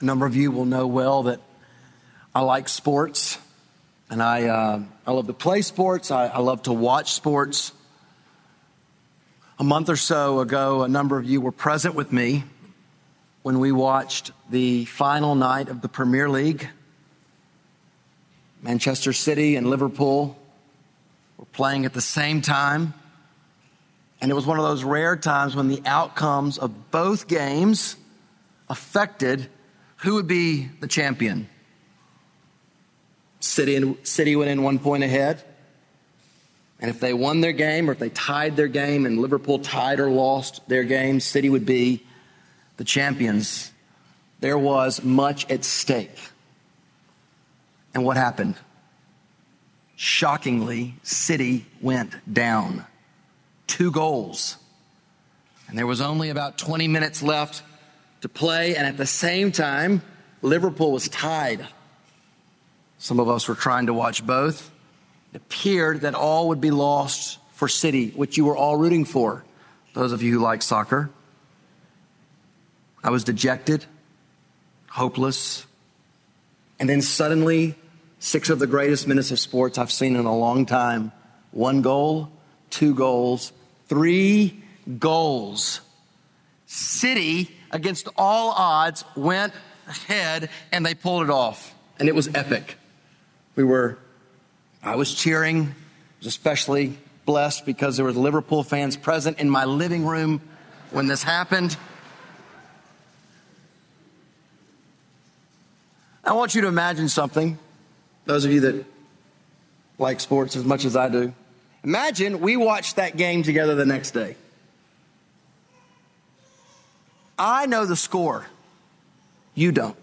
A number of you will know well that I like sports, and I, uh, I love to play sports. I, I love to watch sports. A month or so ago, a number of you were present with me when we watched the final night of the Premier League. Manchester City and Liverpool were playing at the same time. And it was one of those rare times when the outcomes of both games affected who would be the champion. City, City went in one point ahead. And if they won their game or if they tied their game and Liverpool tied or lost their game, City would be the champions. There was much at stake. And what happened? Shockingly, City went down. Two goals. And there was only about 20 minutes left to play. And at the same time, Liverpool was tied. Some of us were trying to watch both. It appeared that all would be lost for City, which you were all rooting for, those of you who like soccer. I was dejected, hopeless. And then suddenly, six of the greatest minutes of sports I've seen in a long time one goal, two goals, three goals. City, against all odds, went ahead and they pulled it off. And it was epic. We were, I was cheering, I was especially blessed because there were Liverpool fans present in my living room when this happened. I want you to imagine something, those of you that like sports as much as I do. Imagine we watched that game together the next day. I know the score. You don't.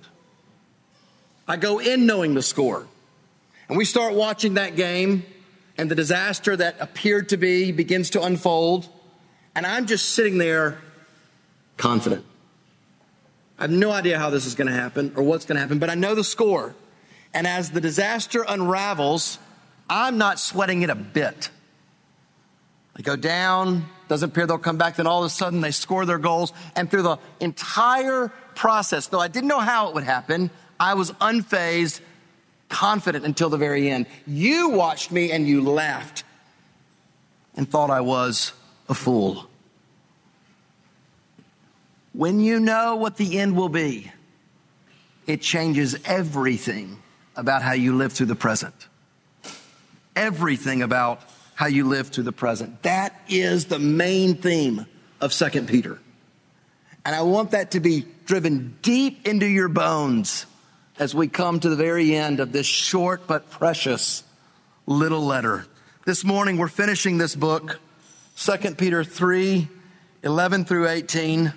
I go in knowing the score. And we start watching that game, and the disaster that appeared to be begins to unfold. And I'm just sitting there confident. I have no idea how this is going to happen or what's going to happen, but I know the score. And as the disaster unravels, I'm not sweating it a bit. They go down, doesn't appear they'll come back, then all of a sudden they score their goals. And through the entire process, though I didn't know how it would happen, I was unfazed, confident until the very end. You watched me and you laughed and thought I was a fool. When you know what the end will be, it changes everything about how you live through the present. Everything about how you live through the present. That is the main theme of Second Peter. And I want that to be driven deep into your bones as we come to the very end of this short but precious little letter. This morning we're finishing this book, 2 Peter 3 11 through 18.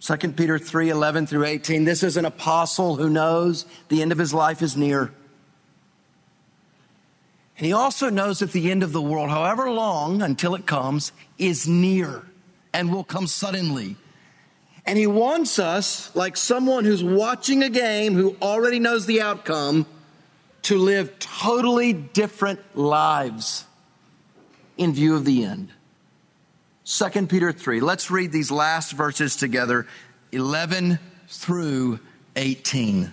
2 Peter 3 11 through 18. This is an apostle who knows the end of his life is near. And he also knows that the end of the world, however long until it comes, is near and will come suddenly. And he wants us, like someone who's watching a game who already knows the outcome, to live totally different lives in view of the end. 2 Peter 3. Let's read these last verses together 11 through 18.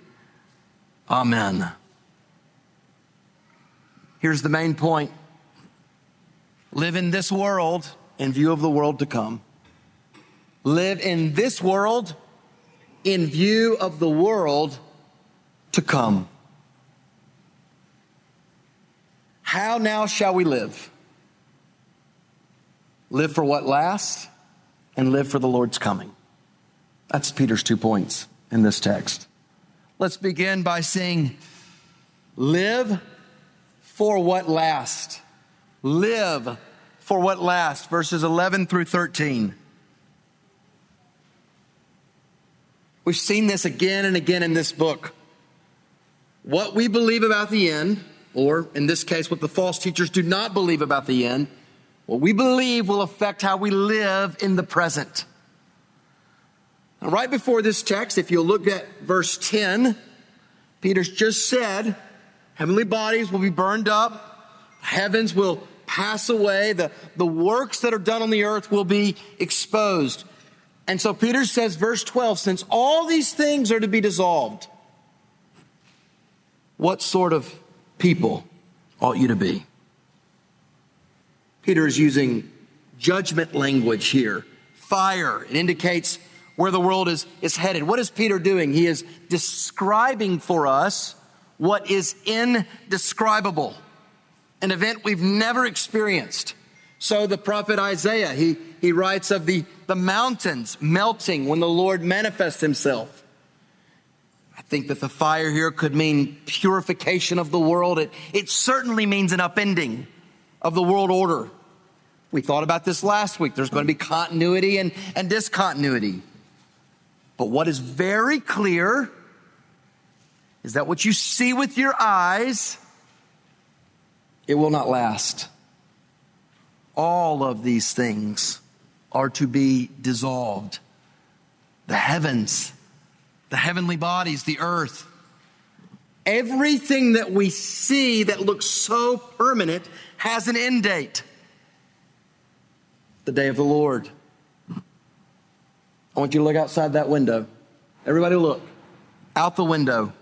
Amen. Here's the main point live in this world in view of the world to come. Live in this world in view of the world to come. How now shall we live? Live for what lasts and live for the Lord's coming. That's Peter's two points in this text. Let's begin by saying, Live for what lasts. Live for what lasts. Verses 11 through 13. We've seen this again and again in this book. What we believe about the end, or in this case, what the false teachers do not believe about the end, what we believe will affect how we live in the present. Now, right before this text, if you look at verse 10, Peter's just said, heavenly bodies will be burned up, heavens will pass away, the, the works that are done on the earth will be exposed. And so Peter says, verse 12, since all these things are to be dissolved, what sort of people ought you to be? Peter is using judgment language here. Fire. It indicates where the world is, is headed. What is Peter doing? He is describing for us what is indescribable, an event we've never experienced. So the prophet Isaiah, he, he writes of the, the mountains melting when the Lord manifests himself. I think that the fire here could mean purification of the world. It, it certainly means an upending of the world order. We thought about this last week. There's going to be continuity and, and discontinuity. But what is very clear is that what you see with your eyes, it will not last all of these things are to be dissolved. The heavens, the heavenly bodies, the earth. Everything that we see that looks so permanent has an end date the day of the Lord. I want you to look outside that window. Everybody, look out the window.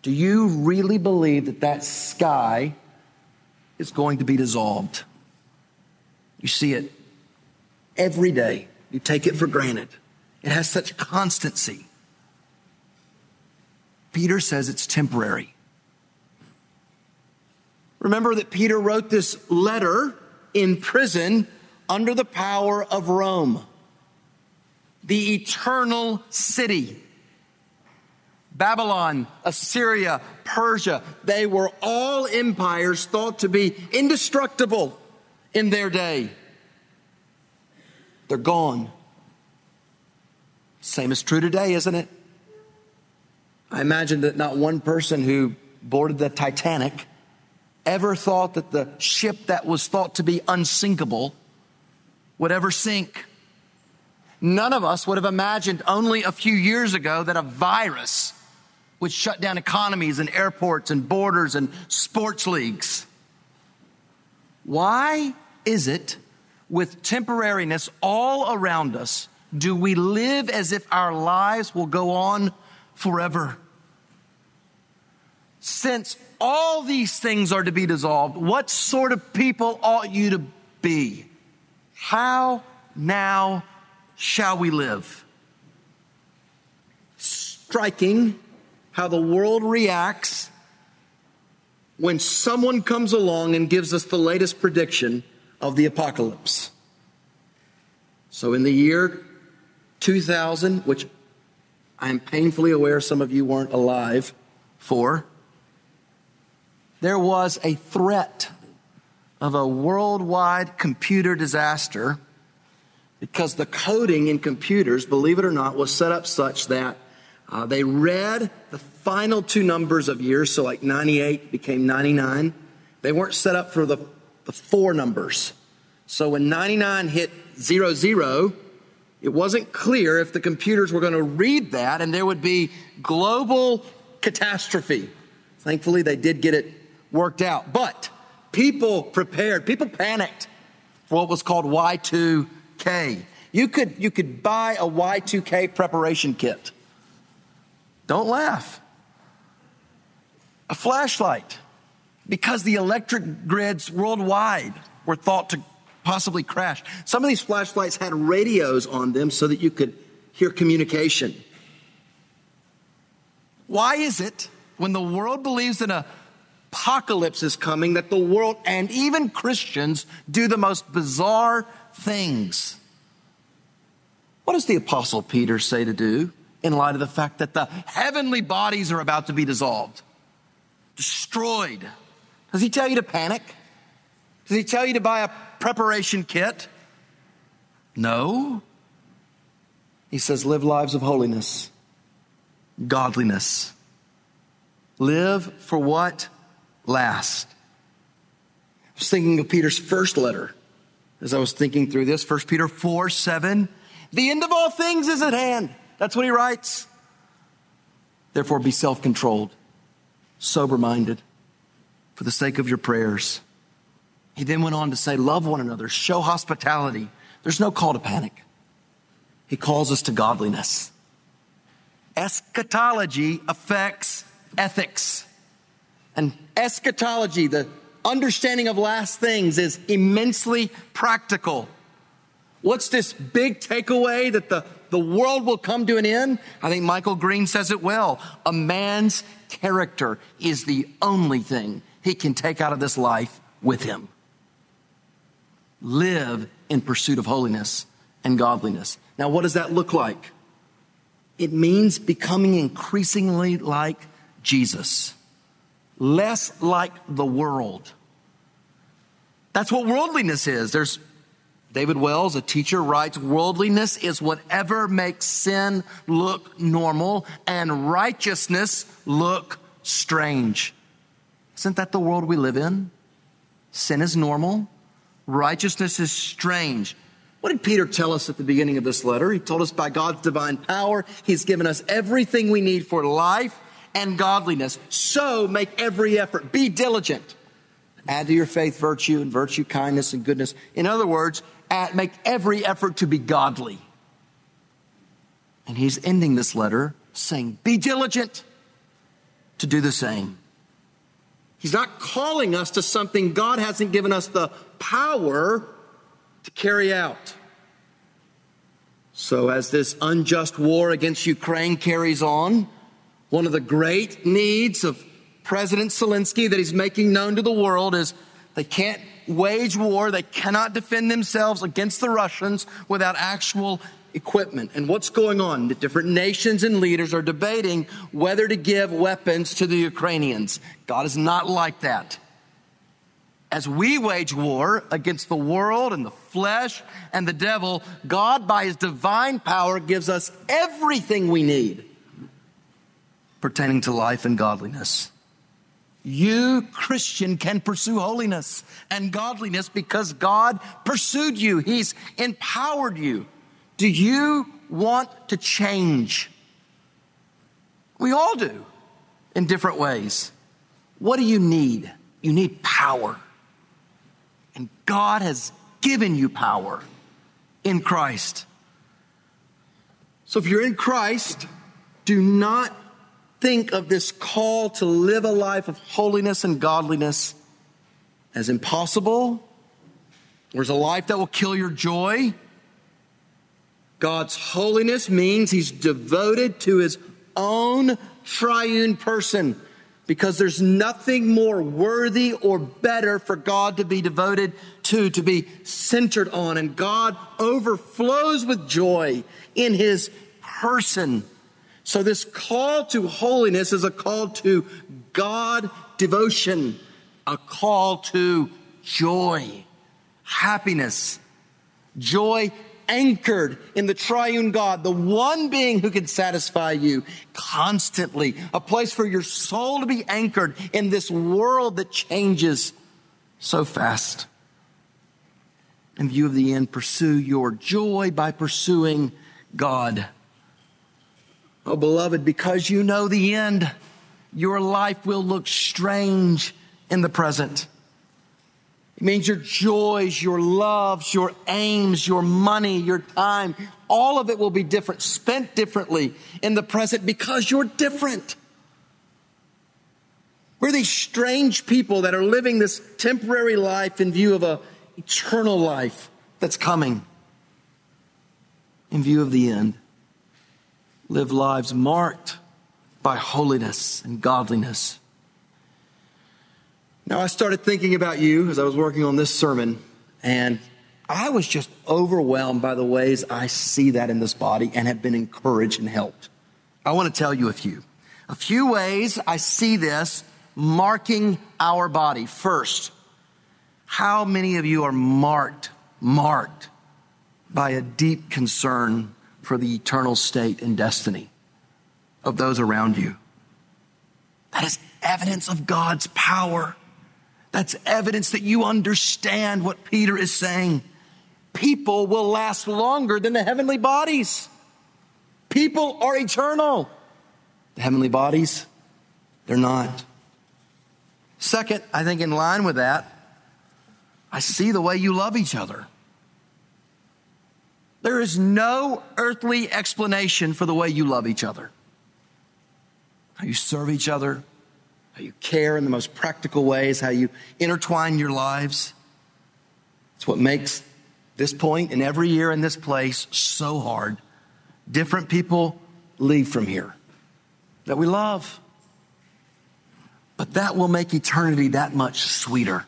Do you really believe that that sky is going to be dissolved? You see it every day. You take it for granted. It has such constancy. Peter says it's temporary. Remember that Peter wrote this letter in prison under the power of Rome, the eternal city. Babylon, Assyria, Persia, they were all empires thought to be indestructible in their day. They're gone. Same is true today, isn't it? I imagine that not one person who boarded the Titanic ever thought that the ship that was thought to be unsinkable would ever sink. None of us would have imagined only a few years ago that a virus would shut down economies and airports and borders and sports leagues. Why is it with temporariness all around us do we live as if our lives will go on forever? Since all these things are to be dissolved, what sort of people ought you to be? How now shall we live? Striking how the world reacts when someone comes along and gives us the latest prediction of the apocalypse. So, in the year 2000, which I am painfully aware some of you weren't alive for, there was a threat of a worldwide computer disaster because the coding in computers, believe it or not, was set up such that uh, they read the final two numbers of years, so like 98 became 99. They weren't set up for the, the four numbers. So when 99 hit zero, zero, It wasn't clear if the computers were going to read that and there would be global catastrophe. Thankfully, they did get it worked out. But people prepared, people panicked for what was called Y2K. You could, you could buy a Y2K preparation kit. Don't laugh. A flashlight, because the electric grids worldwide were thought to possibly crash. Some of these flashlights had radios on them so that you could hear communication. Why is it when the world believes in an apocalypse is coming that the world and even Christians do the most bizarre things? What does the apostle Peter say to do in light of the fact that the heavenly bodies are about to be dissolved, destroyed? Does he tell you to panic? Does he tell you to buy a preparation kit? No. He says, live lives of holiness, godliness. Live for what lasts. I was thinking of Peter's first letter as I was thinking through this. 1 Peter 4 7. The end of all things is at hand. That's what he writes. Therefore, be self controlled, sober minded, for the sake of your prayers. He then went on to say, Love one another, show hospitality. There's no call to panic. He calls us to godliness. Eschatology affects ethics. And eschatology, the understanding of last things, is immensely practical. What's this big takeaway that the, the world will come to an end? I think Michael Green says it well. A man's character is the only thing he can take out of this life with him. Live in pursuit of holiness and godliness. Now, what does that look like? It means becoming increasingly like Jesus, less like the world. That's what worldliness is. There's David Wells, a teacher, writes Worldliness is whatever makes sin look normal and righteousness look strange. Isn't that the world we live in? Sin is normal, righteousness is strange. What did Peter tell us at the beginning of this letter? He told us by God's divine power, He's given us everything we need for life and godliness. So make every effort. Be diligent. Add to your faith virtue and virtue kindness and goodness. In other words, at, make every effort to be godly. And he's ending this letter saying, Be diligent to do the same. He's not calling us to something God hasn't given us the power to carry out. So, as this unjust war against Ukraine carries on, one of the great needs of President Zelensky that he's making known to the world is they can't wage war. They cannot defend themselves against the Russians without actual equipment. And what's going on? The different nations and leaders are debating whether to give weapons to the Ukrainians. God is not like that. As we wage war against the world and the flesh and the devil, God, by his divine power, gives us everything we need pertaining to life and godliness. You, Christian, can pursue holiness and godliness because God pursued you. He's empowered you. Do you want to change? We all do in different ways. What do you need? You need power. And God has given you power in Christ. So if you're in Christ, do not think of this call to live a life of holiness and godliness as impossible or as a life that will kill your joy. God's holiness means he's devoted to his own triune person because there's nothing more worthy or better for God to be devoted to, to be centered on. And God overflows with joy in his person. So, this call to holiness is a call to God devotion, a call to joy, happiness, joy anchored in the triune God, the one being who can satisfy you constantly, a place for your soul to be anchored in this world that changes so fast. in view of the end, pursue your joy by pursuing God. Oh, beloved, because you know the end, your life will look strange in the present. It means your joys, your loves, your aims, your money, your time, all of it will be different, spent differently in the present because you're different. We're these strange people that are living this temporary life in view of a eternal life that's coming in view of the end. Live lives marked by holiness and godliness. Now, I started thinking about you as I was working on this sermon, and I was just overwhelmed by the ways I see that in this body and have been encouraged and helped. I want to tell you a few. A few ways I see this marking our body. First, how many of you are marked, marked by a deep concern for the eternal state and destiny of those around you? That is evidence of God's power. That's evidence that you understand what Peter is saying. People will last longer than the heavenly bodies. People are eternal. The heavenly bodies, they're not. Second, I think in line with that, I see the way you love each other. There is no earthly explanation for the way you love each other. How you serve each other, how you care in the most practical ways, how you intertwine your lives. It's what makes this point and every year in this place so hard. Different people leave from here that we love. But that will make eternity that much sweeter.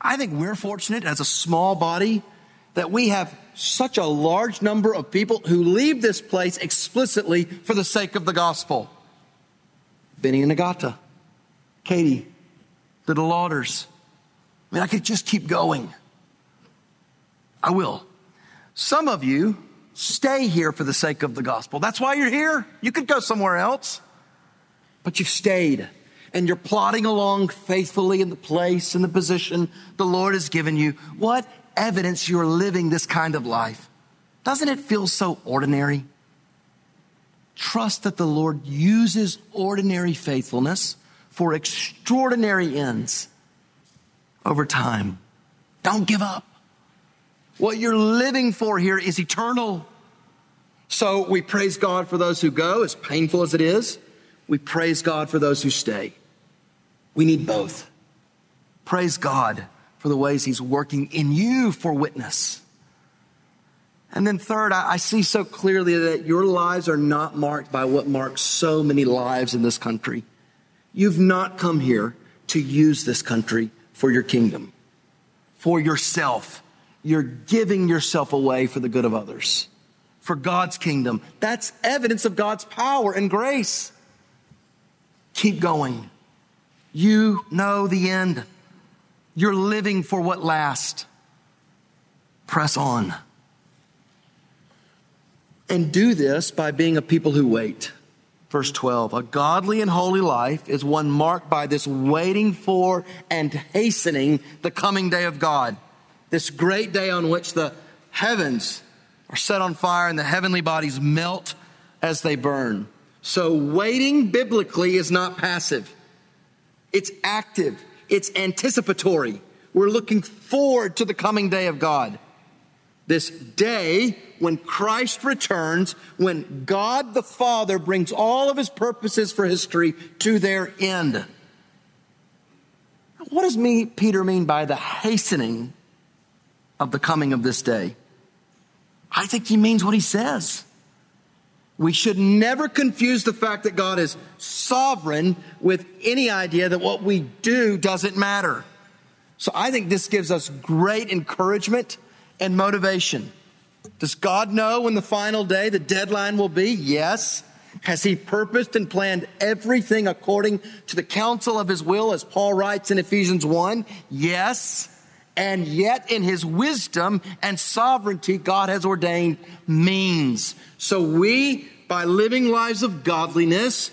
I think we're fortunate as a small body that we have such a large number of people who leave this place explicitly for the sake of the gospel. Benny and Agata, Katie, the Lauders. I mean, I could just keep going. I will. Some of you stay here for the sake of the gospel. That's why you're here. You could go somewhere else, but you've stayed and you're plodding along faithfully in the place and the position the Lord has given you, what evidence you're living this kind of life? Doesn't it feel so ordinary? Trust that the Lord uses ordinary faithfulness for extraordinary ends over time. Don't give up. What you're living for here is eternal. So we praise God for those who go, as painful as it is. We praise God for those who stay. We need both. Praise God for the ways He's working in you for witness. And then, third, I, see so clearly that your lives are not marked by what marks so many lives in this country. You've not come here to use this country for your kingdom, for yourself. You're giving yourself away for the good of others, for God's kingdom. That's evidence of God's power and grace. Keep going. You know the end. You're living for what lasts. Press on. And do this by being a people who wait. Verse 12 A godly and holy life is one marked by this waiting for and hastening the coming day of God. This great day on which the heavens are set on fire and the heavenly bodies melt as they burn. So, waiting biblically is not passive. It's active. It's anticipatory. We're looking forward to the coming day of God. This day when Christ returns, when God the Father brings all of his purposes for history to their end. What does me, Peter mean by the hastening of the coming of this day? I think he means what he says. We should never confuse the fact that God is sovereign with any idea that what we do doesn't matter. So I think this gives us great encouragement and motivation. Does God know when the final day, the deadline will be? Yes. Has he purposed and planned everything according to the counsel of his will, as Paul writes in Ephesians 1? Yes. And yet, in his wisdom and sovereignty, God has ordained means. So we, by living lives of godliness,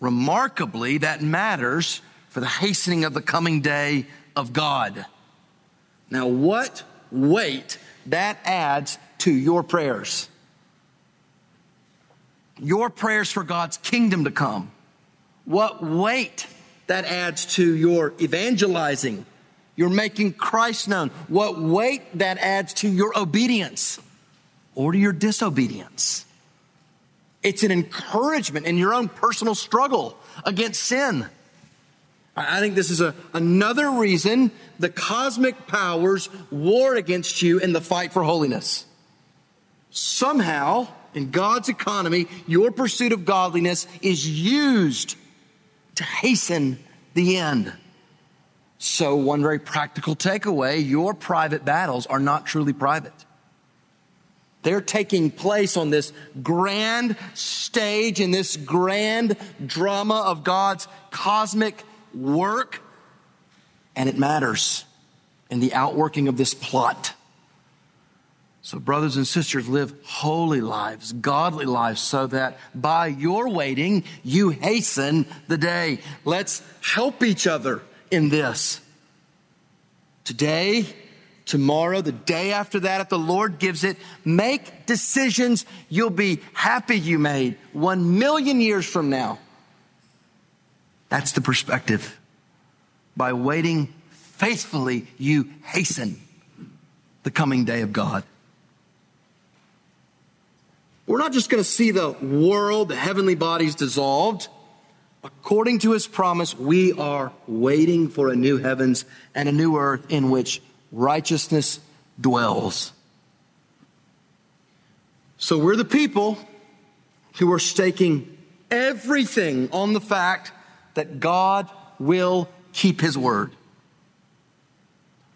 remarkably, that matters for the hastening of the coming day of God. Now, what weight that adds to your prayers. Your prayers for God's kingdom to come. What weight that adds to your evangelizing. You're making Christ known. What weight that adds to your obedience or to your disobedience. It's an encouragement in your own personal struggle against sin. I think this is a, another reason the cosmic powers war against you in the fight for holiness. Somehow, in God's economy, your pursuit of godliness is used to hasten the end. So, one very practical takeaway your private battles are not truly private. They're taking place on this grand stage in this grand drama of God's cosmic work, and it matters in the outworking of this plot. So, brothers and sisters, live holy lives, godly lives, so that by your waiting, you hasten the day. Let's help each other in this. Today, tomorrow, the day after that, if the Lord gives it, make decisions you'll be happy you made one million years from now. That's the perspective. By waiting faithfully, you hasten the coming day of God. We're not just going to see the world, the heavenly bodies dissolved. According to his promise, we are waiting for a new heavens and a new earth in which righteousness dwells. So we're the people who are staking everything on the fact that God will keep his word.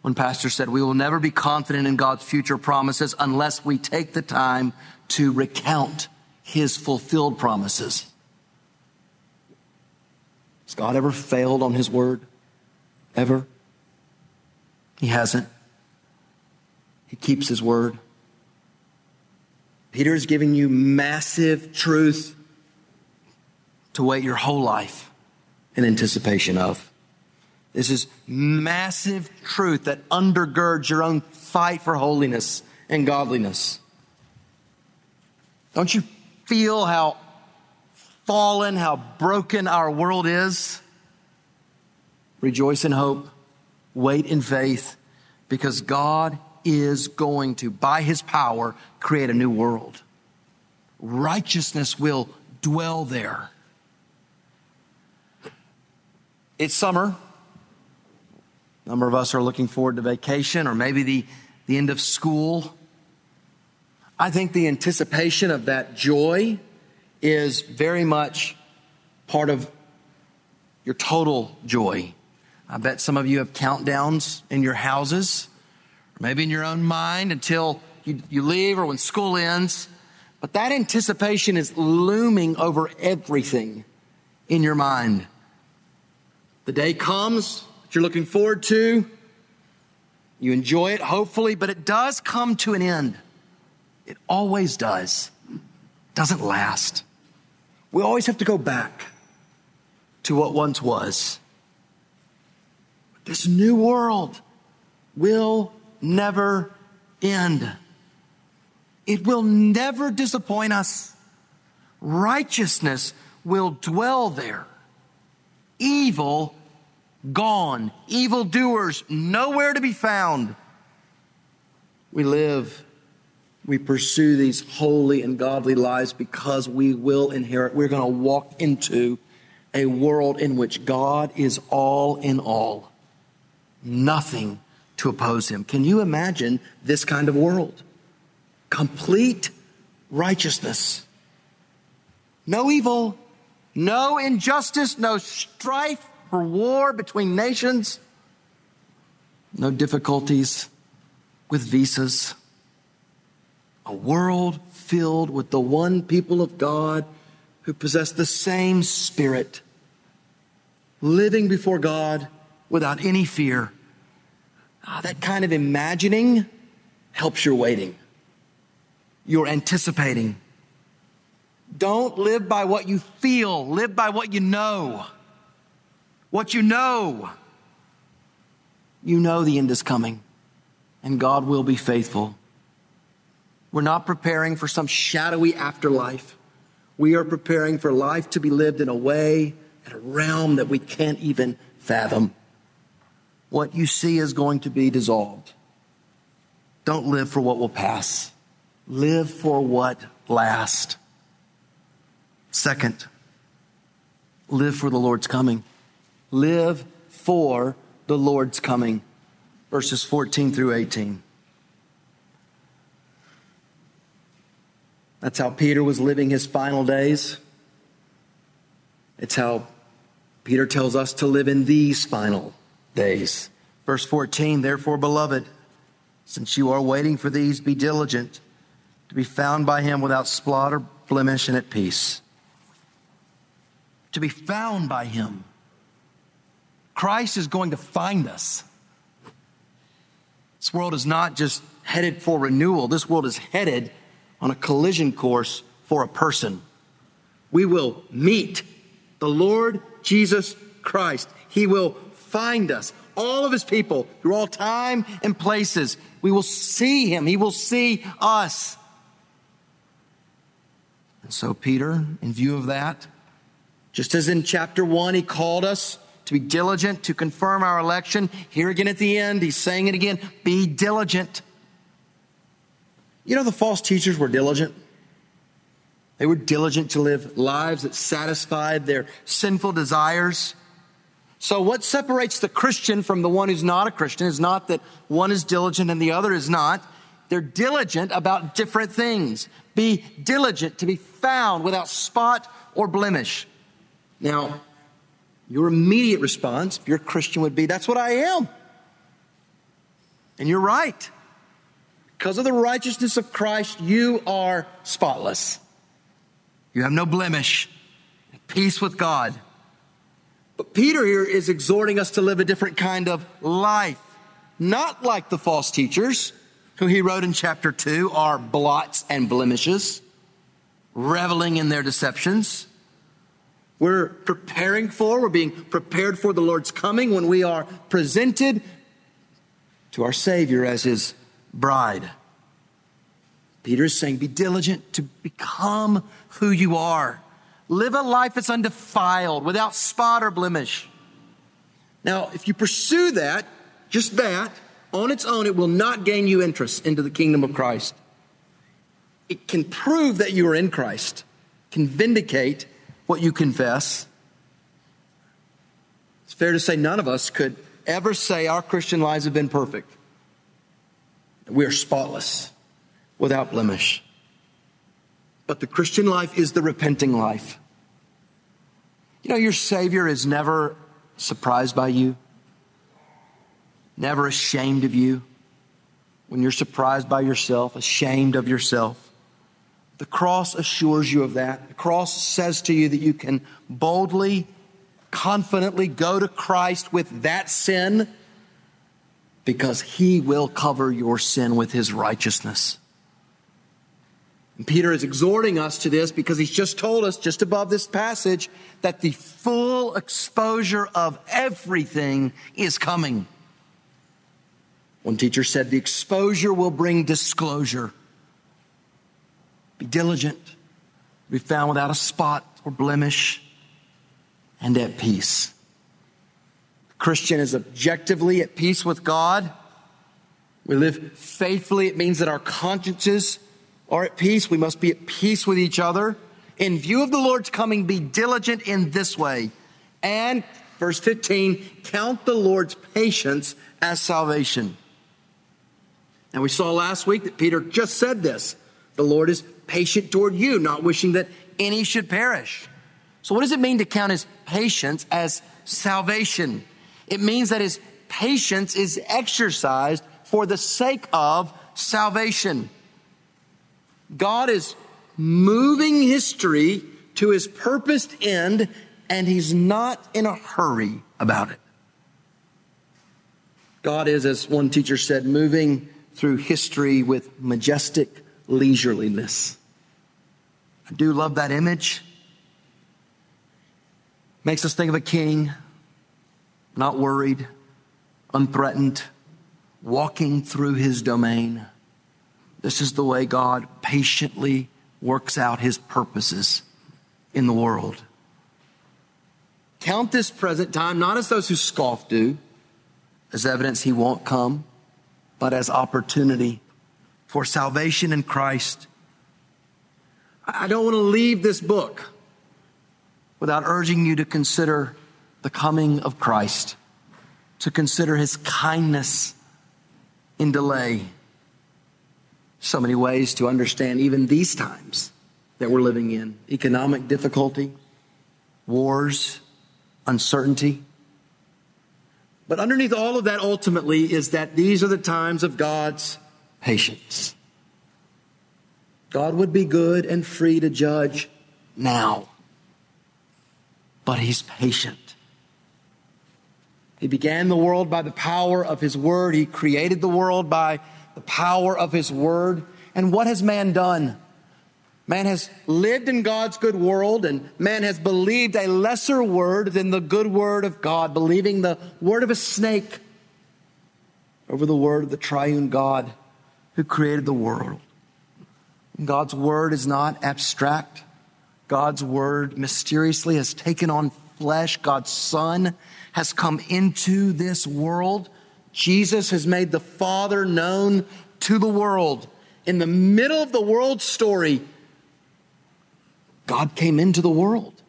One pastor said, We will never be confident in God's future promises unless we take the time to recount his fulfilled promises. Has God ever failed on his word? Ever? He hasn't. He keeps his word. Peter is giving you massive truth to wait your whole life in anticipation of. This is massive truth that undergirds your own fight for holiness and godliness. Don't you feel how fallen, how broken our world is? Rejoice in hope, wait in faith, because God is going to, by his power, create a new world. Righteousness will dwell there. It's summer. A number of us are looking forward to vacation or maybe the, the end of school. I think the anticipation of that joy is very much part of your total joy. I bet some of you have countdowns in your houses, or maybe in your own mind until you, you leave or when school ends. But that anticipation is looming over everything in your mind. The day comes that you're looking forward to. You enjoy it, hopefully, but it does come to an end. It always does. Doesn't last. We always have to go back to what once was. This new world will never end. It will never disappoint us. Righteousness will dwell there. Evil gone. Evildoers nowhere to be found. We live we pursue these holy and godly lives because we will inherit. We're going to walk into a world in which God is all in all, nothing to oppose him. Can you imagine this kind of world? Complete righteousness. No evil, no injustice, no strife or war between nations, no difficulties with visas a world filled with the one people of God who possess the same spirit, living before God without any fear. Ah, that kind of imagining helps your waiting. You're anticipating. Don't live by what you feel, live by what you know. What you know. You know the end is coming and God will be faithful. We're not preparing for some shadowy afterlife. We are preparing for life to be lived in a way, in a realm that we can't even fathom. What you see is going to be dissolved. Don't live for what will pass. Live for what lasts. Second, live for the Lord's coming. Live for the Lord's coming. Verses 14 through 18. That's how Peter was living his final days. It's how Peter tells us to live in these final days. Verse 14, therefore, beloved, since you are waiting for these, be diligent to be found by him without spot or blemish and at peace. To be found by him. Christ is going to find us. This world is not just headed for renewal, this world is headed on a collision course for a person. We will meet the Lord Jesus Christ. He will find us, all of his people, through all time and places. We will see him. He will see us. And so, Peter, in view of that, just as in chapter one, he called us to be diligent to confirm our election. Here again at the end, he's saying it again be diligent. You know, the false teachers were diligent. They were diligent to live lives that satisfied their sinful desires. So, what separates the Christian from the one who's not a Christian is not that one is diligent and the other is not. They're diligent about different things. Be diligent to be found without spot or blemish. Now, your immediate response, if you're a Christian, would be, That's what I am. And you're right. Because of the righteousness of Christ, you are spotless. You have no blemish, peace with God. But Peter here is exhorting us to live a different kind of life, not like the false teachers who he wrote in chapter 2 are blots and blemishes, reveling in their deceptions. We're preparing for, we're being prepared for the Lord's coming when we are presented to our Savior as his bride. Peter is saying, be diligent to become who you are. Live a life that's undefiled, without spot or blemish. Now, if you pursue that, just that, on its own, it will not gain you interest into the kingdom of Christ. It can prove that you are in Christ, can vindicate what you confess. It's fair to say none of us could ever say our Christian lives have been perfect. We are spotless, without blemish. But the Christian life is the repenting life. You know, your Savior is never surprised by you, never ashamed of you. When you're surprised by yourself, ashamed of yourself, the cross assures you of that. The cross says to you that you can boldly, confidently go to Christ with that sin because he will cover your sin with his righteousness. And Peter is exhorting us to this because he's just told us, just above this passage, that the full exposure of everything is coming. One teacher said the exposure will bring disclosure. Be diligent, be found without a spot or blemish, and at peace. Christian is objectively at peace with God. We live faithfully. It means that our consciences are at peace. We must be at peace with each other. In view of the Lord's coming, be diligent in this way. And, verse 15, count the Lord's patience as salvation. And we saw last week that Peter just said this. The Lord is patient toward you, not wishing that any should perish. So, what does it mean to count his patience as salvation? It means that his patience is exercised for the sake of salvation. God is moving history to his purposed end, and he's not in a hurry about it. God is, as one teacher said, moving through history with majestic leisureliness. I do love that image. Makes us think of a king not worried, unthreatened, walking through his domain. This is the way God patiently works out his purposes in the world. Count this present time not as those who scoff do, as evidence he won't come, but as opportunity for salvation in Christ. I don't want to leave this book without urging you to consider the coming of Christ, to consider his kindness in delay. So many ways to understand even these times that we're living in economic difficulty, wars, uncertainty. But underneath all of that, ultimately, is that these are the times of God's patience. God would be good and free to judge now, but He's patient. He began the world by the power of His Word, He created the world by the power of His Word. And what has man done? Man has lived in God's good world and man has believed a lesser word than the good word of God, believing the word of a snake over the word of the triune God who created the world. God's word is not abstract. God's word mysteriously has taken on flesh. God's son has come into this world. Jesus has made the Father known to the world. In the middle of the world story, God came into the world.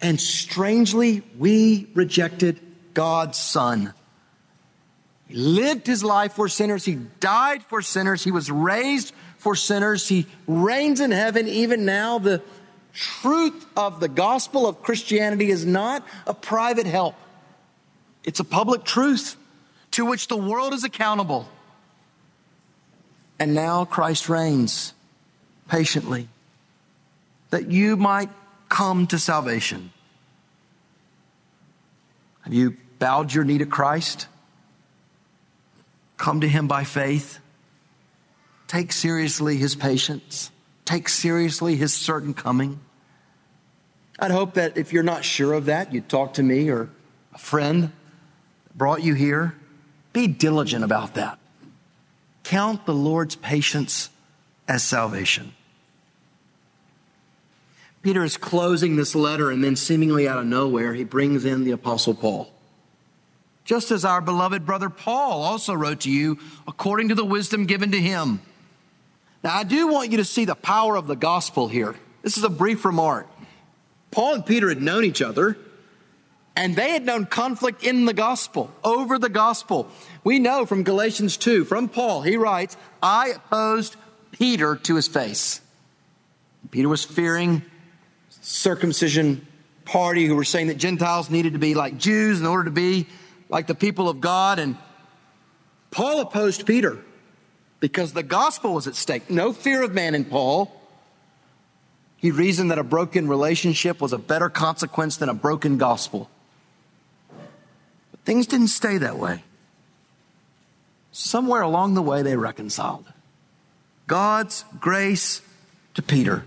And strangely, we rejected God's Son. He lived his life for sinners. He died for sinners. He was raised for sinners. He reigns in heaven even now. The truth of the gospel of Christianity is not a private help. It's a public truth to which the world is accountable. And now Christ reigns patiently that you might come to salvation. Have you bowed your knee to Christ? Come to Him by faith. Take seriously His patience. Take seriously His certain coming. I'd hope that if you're not sure of that, you'd talk to me or a friend brought you here. Be diligent about that. Count the Lord's patience as salvation. Peter is closing this letter, and then seemingly out of nowhere, he brings in the Apostle Paul. Just as our beloved brother Paul also wrote to you according to the wisdom given to him. Now, I do want you to see the power of the gospel here. This is a brief remark. Paul and Peter had known each other, and they had known conflict in the gospel, over the gospel. We know from Galatians 2, from Paul, he writes, I opposed Peter to his face. Peter was fearing circumcision party who were saying that Gentiles needed to be like Jews in order to be like the people of God. And Paul opposed Peter because the gospel was at stake. No fear of man in Paul. He reasoned that a broken relationship was a better consequence than a broken gospel. But things didn't stay that way. Somewhere along the way, they reconciled. God's grace to Peter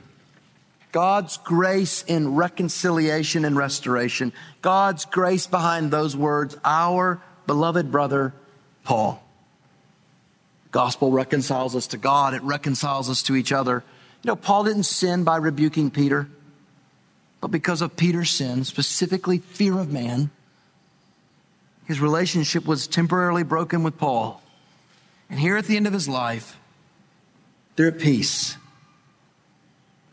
God's grace in reconciliation and restoration. God's grace behind those words, our beloved brother, Paul. Gospel reconciles us to God. It reconciles us to each other. You know, Paul didn't sin by rebuking Peter, but because of Peter's sin, specifically fear of man, his relationship was temporarily broken with Paul. And here at the end of his life, they're at peace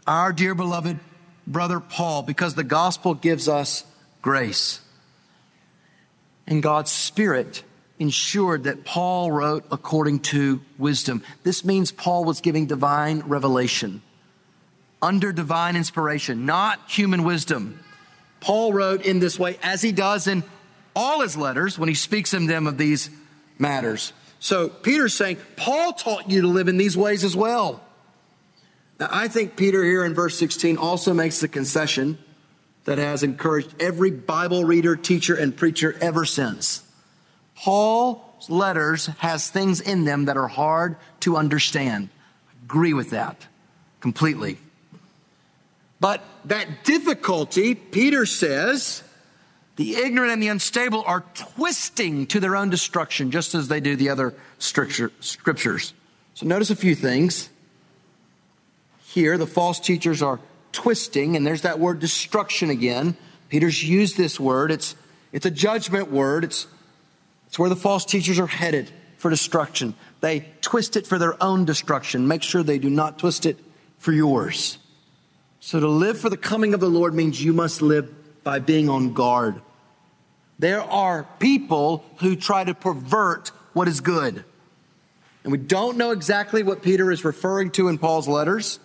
our dear beloved brother Paul because the gospel gives us grace. And God's Spirit ensured that Paul wrote according to wisdom. This means Paul was giving divine revelation under divine inspiration, not human wisdom. Paul wrote in this way, as he does in all his letters when he speaks in them of these matters. So Peter's saying, Paul taught you to live in these ways as well. Now, I think Peter here in verse 16 also makes the concession that has encouraged every Bible reader, teacher, and preacher ever since. Paul's letters has things in them that are hard to understand. I Agree with that completely. But that difficulty, Peter says, The ignorant and the unstable are twisting to their own destruction, just as they do the other scriptures. So notice a few things. Here, the false teachers are twisting, and there's that word destruction again. Peter's used this word. It's, it's a judgment word. It's, it's where the false teachers are headed for destruction. They twist it for their own destruction. Make sure they do not twist it for yours. So to live for the coming of the Lord means you must live by being on guard. There are people who try to pervert what is good. And we don't know exactly what Peter is referring to in Paul's letters.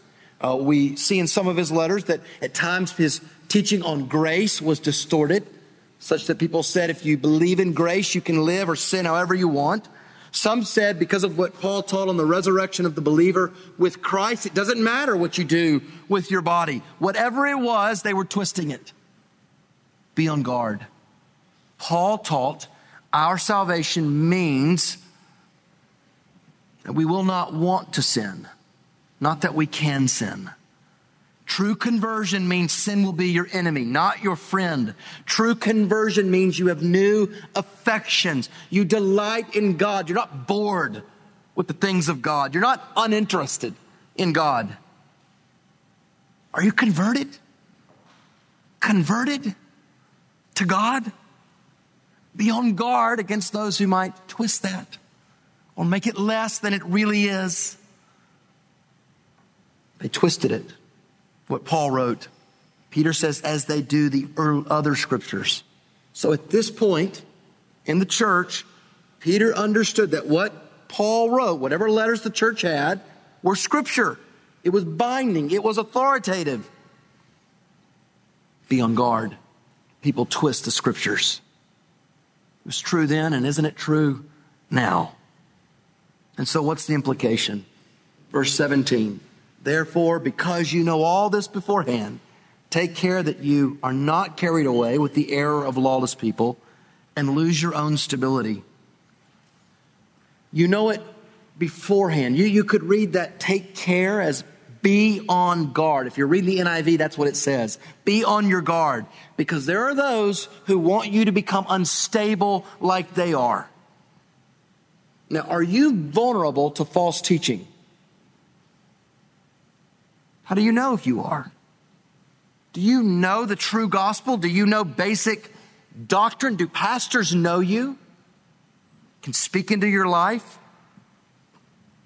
Uh, we see in some of his letters that at times his teaching on grace was distorted, such that people said if you believe in grace, you can live or sin however you want. Some said because of what Paul taught on the resurrection of the believer with Christ, it doesn't matter what you do with your body. Whatever it was, they were twisting it. Be on guard. Paul taught our salvation means that we will not want to sin, not that we can sin. True conversion means sin will be your enemy, not your friend. True conversion means you have new affections. You delight in God. You're not bored with the things of God. You're not uninterested in God. Are you converted? Converted to God? Be on guard against those who might twist that or make it less than it really is. They twisted it what Paul wrote. Peter says, as they do the other scriptures. So at this point in the church, Peter understood that what Paul wrote, whatever letters the church had, were scripture. It was binding, it was authoritative. Be on guard. People twist the scriptures. It was true then, and isn't it true now? And so, what's the implication? Verse 17. Therefore, because you know all this beforehand, take care that you are not carried away with the error of lawless people and lose your own stability. You know it beforehand. You, you could read that take care as be on guard. If you're reading the NIV, that's what it says. Be on your guard because there are those who want you to become unstable like they are. Now, are you vulnerable to false teaching? How do you know if you are? Do you know the true gospel? Do you know basic doctrine? Do pastors know you? Can speak into your life?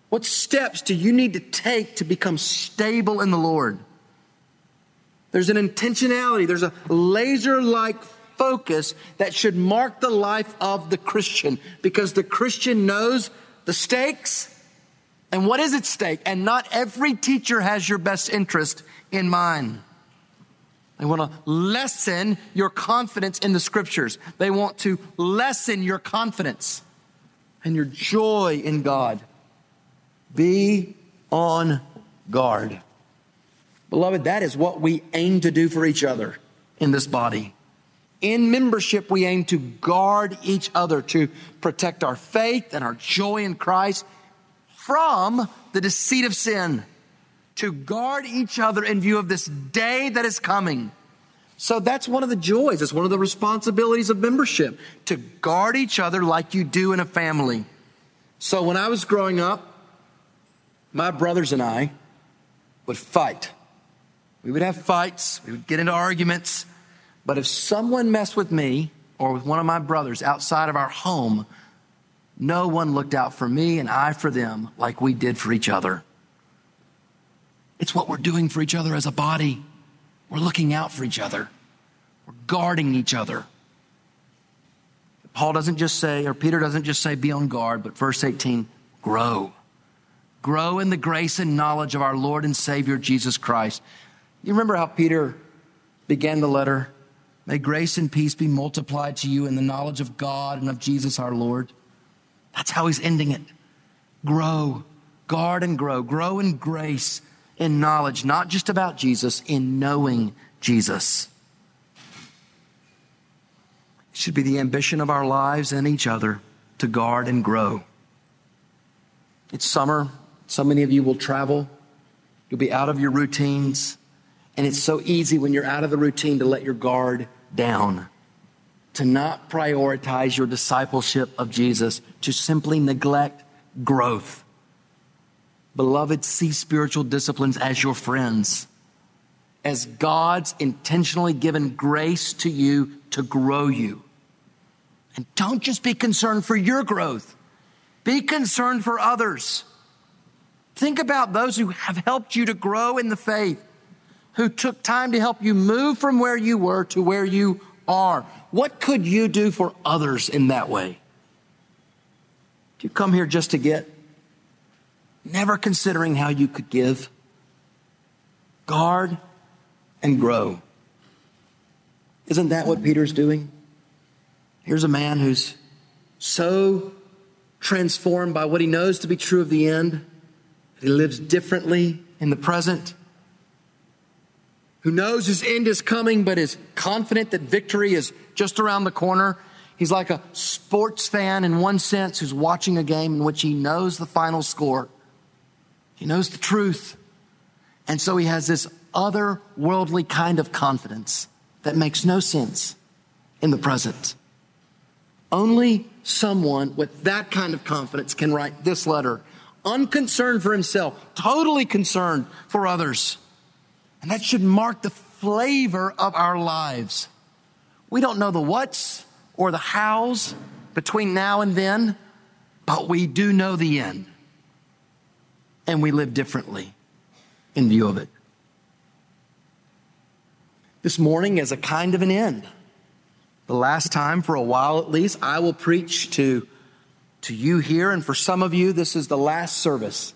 What steps do you need to take to become stable in the Lord? There's an intentionality, there's a laser like focus that should mark the life of the Christian because the Christian knows the stakes and what is at stake? And not every teacher has your best interest in mind. They want to lessen your confidence in the scriptures. They want to lessen your confidence and your joy in God. Be on guard. Beloved, that is what we aim to do for each other in this body. In membership, we aim to guard each other, to protect our faith and our joy in Christ, from the deceit of sin, to guard each other in view of this day that is coming. So that's one of the joys, it's one of the responsibilities of membership to guard each other like you do in a family. So when I was growing up, my brothers and I would fight. We would have fights, we would get into arguments. But if someone messed with me or with one of my brothers outside of our home, no one looked out for me and I for them like we did for each other. It's what we're doing for each other as a body. We're looking out for each other. We're guarding each other. Paul doesn't just say, or Peter doesn't just say, be on guard, but verse 18, grow. Grow in the grace and knowledge of our Lord and Savior Jesus Christ. You remember how Peter began the letter? May grace and peace be multiplied to you in the knowledge of God and of Jesus our Lord. That's how he's ending it. Grow, guard and grow, grow in grace, in knowledge, not just about Jesus, in knowing Jesus. It should be the ambition of our lives and each other to guard and grow. It's summer. So many of you will travel. You'll be out of your routines. And it's so easy when you're out of the routine to let your guard down. To not prioritize your discipleship of Jesus, to simply neglect growth. Beloved, see spiritual disciplines as your friends, as God's intentionally given grace to you to grow you. And don't just be concerned for your growth, be concerned for others. Think about those who have helped you to grow in the faith, who took time to help you move from where you were to where you are. What could you do for others in that way? Do you come here just to get? Never considering how you could give. Guard and grow. Isn't that what Peter's doing? Here's a man who's so transformed by what he knows to be true of the end, that he lives differently in the present, who knows his end is coming, but is confident that victory is just around the corner. He's like a sports fan in one sense who's watching a game in which he knows the final score. He knows the truth. And so he has this otherworldly kind of confidence that makes no sense in the present. Only someone with that kind of confidence can write this letter, unconcerned for himself, totally concerned for others. And that should mark the flavor of our lives. We don't know the what's or the how's between now and then, but we do know the end. And we live differently in view of it. This morning is a kind of an end the last time, for a while at least, I will preach to, to you here. And for some of you, this is the last service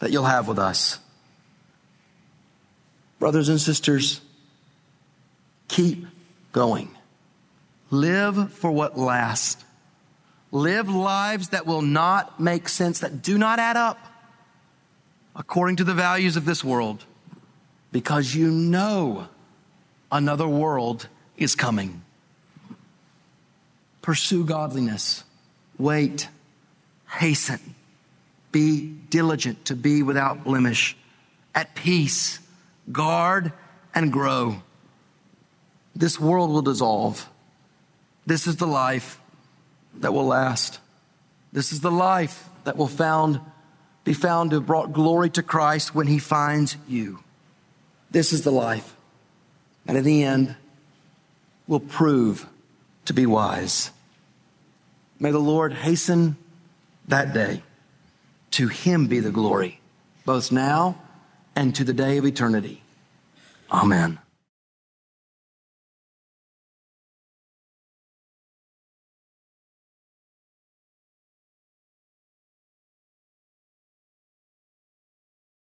that you'll have with us. Brothers and sisters, keep going. Live for what lasts. Live lives that will not make sense, that do not add up according to the values of this world, because you know another world is coming. Pursue godliness. Wait. Hasten. Be diligent to be without blemish. At peace. Guard and grow. This world will dissolve. This is the life that will last. This is the life that will found, be found to have brought glory to Christ when he finds you. This is the life. And in the end, will prove to be wise. May the Lord hasten that day. To him be the glory, both now and to the day of eternity. Amen.